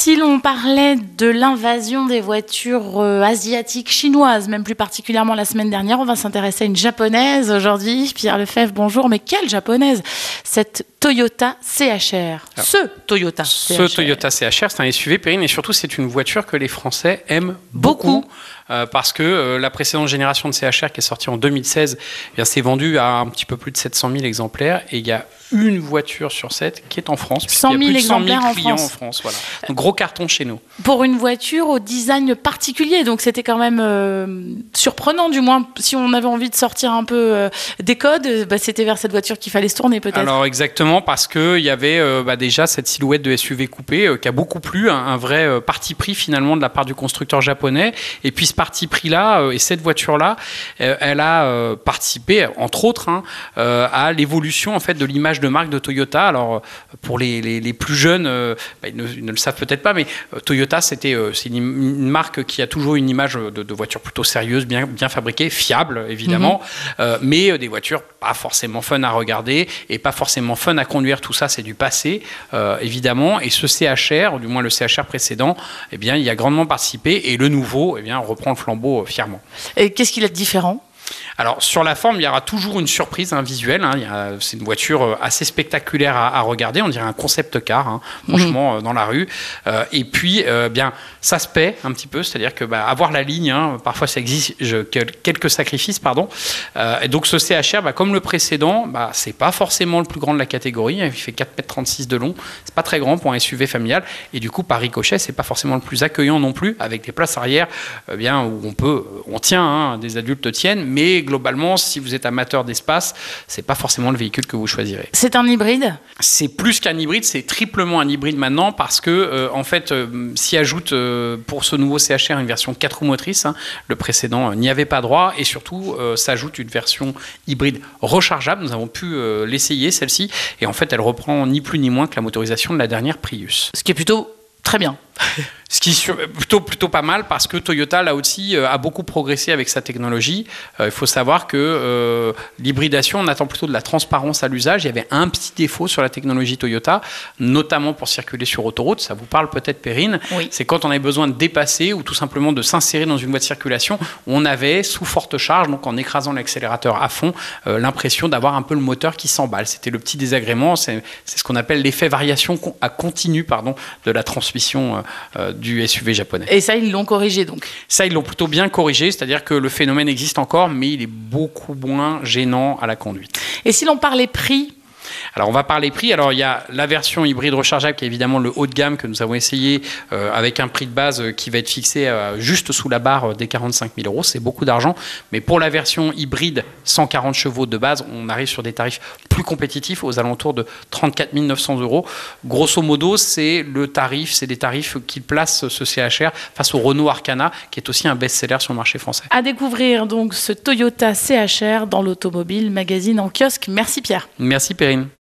Si l'on parlait de l'invasion des voitures euh, asiatiques chinoises, même plus particulièrement la semaine dernière, on va s'intéresser à une japonaise aujourd'hui. Pierre Lefebvre, bonjour. Mais quelle japonaise? Cette Toyota CHR. ce Toyota CHR. Ce Toyota CHR, c'est un SUV périne et surtout c'est une voiture que les Français aiment beaucoup. Euh, parce que euh, la précédente génération de CHR qui est sortie en 2016 eh s'est vendue à un petit peu plus de 700 000 exemplaires et il y a une voiture sur 7 qui est en France. 100 000 exemplaires en France. en France. Voilà. gros carton chez nous. Pour une voiture au design particulier, donc c'était quand même euh, surprenant, du moins si on avait envie de sortir un peu des codes, bah, c'était vers cette voiture qu'il fallait se tourner peut-être. Alors exactement, parce qu'il y avait bah, déjà cette silhouette de SUV coupé qui a beaucoup plu, un, vrai parti pris finalement de la part du constructeur japonais, et puis parti pris-là euh, et cette voiture-là, euh, elle a euh, participé, entre autres, hein, à l'évolution en fait de l'image de marque de Toyota. Alors pour les, les, plus jeunes, bah, ils, ne, le savent peut-être pas, mais Toyota c'était c'est une, marque qui a toujours une image de, de voiture plutôt sérieuse, bien bien fabriquée, fiable évidemment, mhm. mais des voitures pas forcément fun à regarder et pas forcément fun à conduire. Tout ça c'est du passé évidemment. Et ce CHR, ou du moins le CHR précédent, eh bien il y a grandement participé et le nouveau, eh bien reprend le flambeau euh, fièrement. Et qu'est-ce qu'il a de différent? Alors sur la forme, il y aura toujours une surprise hein, visuelle. Hein. C'est une voiture euh, assez spectaculaire à, regarder. On dirait un concept car, hein, franchement, mhm. euh, dans la rue. Euh, et puis, bien, ça se paie un petit peu. C'est-à-dire que bah, avoir la ligne, parfois ça exige quelques sacrifices, pardon. et donc ce CHR, bah, comme le précédent, bah, c'est pas forcément le plus grand de la catégorie. Il fait 4,36 m de long. C'est pas très grand pour un SUV familial. Et du coup, par ricochet, c'est pas forcément le plus accueillant non plus, avec des places arrière, bien où on peut, on tient, des adultes tiennent, mais globalement, si vous êtes amateur d'espace, c'est pas forcément le véhicule que vous choisirez. C'est un hybride? C'est plus qu'un hybride, c'est triplement un hybride maintenant parce que, euh, en fait, euh, s'y ajoute euh, pour ce nouveau CHR une version 4 roues motrices. Hein. le précédent n'y avait pas droit et surtout s'ajoute une version hybride rechargeable. Nous avons pu l'essayer celle-ci et en fait, elle reprend ni plus ni moins que la motorisation de la dernière Prius. Ce qui est plutôt très bien. Ce qui est plutôt, plutôt pas mal parce que Toyota, là aussi, euh, a beaucoup progressé avec sa technologie. Euh, il faut savoir que euh, l'hybridation, on attend plutôt de la transparence à l'usage. Il y avait un petit défaut sur la technologie Toyota, notamment pour circuler sur autoroute. Ça vous parle peut-être, Perrine. C'est quand on avait besoin de dépasser ou tout simplement de s'insérer dans une voie de circulation, on avait, sous forte charge, donc en écrasant l'accélérateur à fond, l'impression d'avoir un peu le moteur qui s'emballe. C'était le petit désagrément. C'est ce qu'on appelle l'effet variation à continu pardon, de la transmission du SUV japonais. Et ça, ils l'ont corrigé donc Ça, ils l'ont plutôt bien corrigé, c'est-à-dire que le phénomène existe encore, mais il est beaucoup moins gênant à la conduite. Et si l'on parlait prix alors on va parler prix. Alors il y a la version hybride rechargeable qui est évidemment le haut de gamme que nous avons essayé euh, avec un prix de base euh, qui va être fixé euh, juste sous la barre des 45 000 euros. C'est beaucoup d'argent. Mais pour la version hybride 140 chevaux de base, on arrive sur des tarifs plus compétitifs aux alentours de 34 900 euros. Grosso modo, c'est le tarif, c'est des tarifs qui placent ce CHR face au Renault Arcana qui est aussi un best-seller sur le marché français. À découvrir donc ce Toyota CHR dans l'automobile magazine en kiosque. Merci Pierre. Merci Perrine.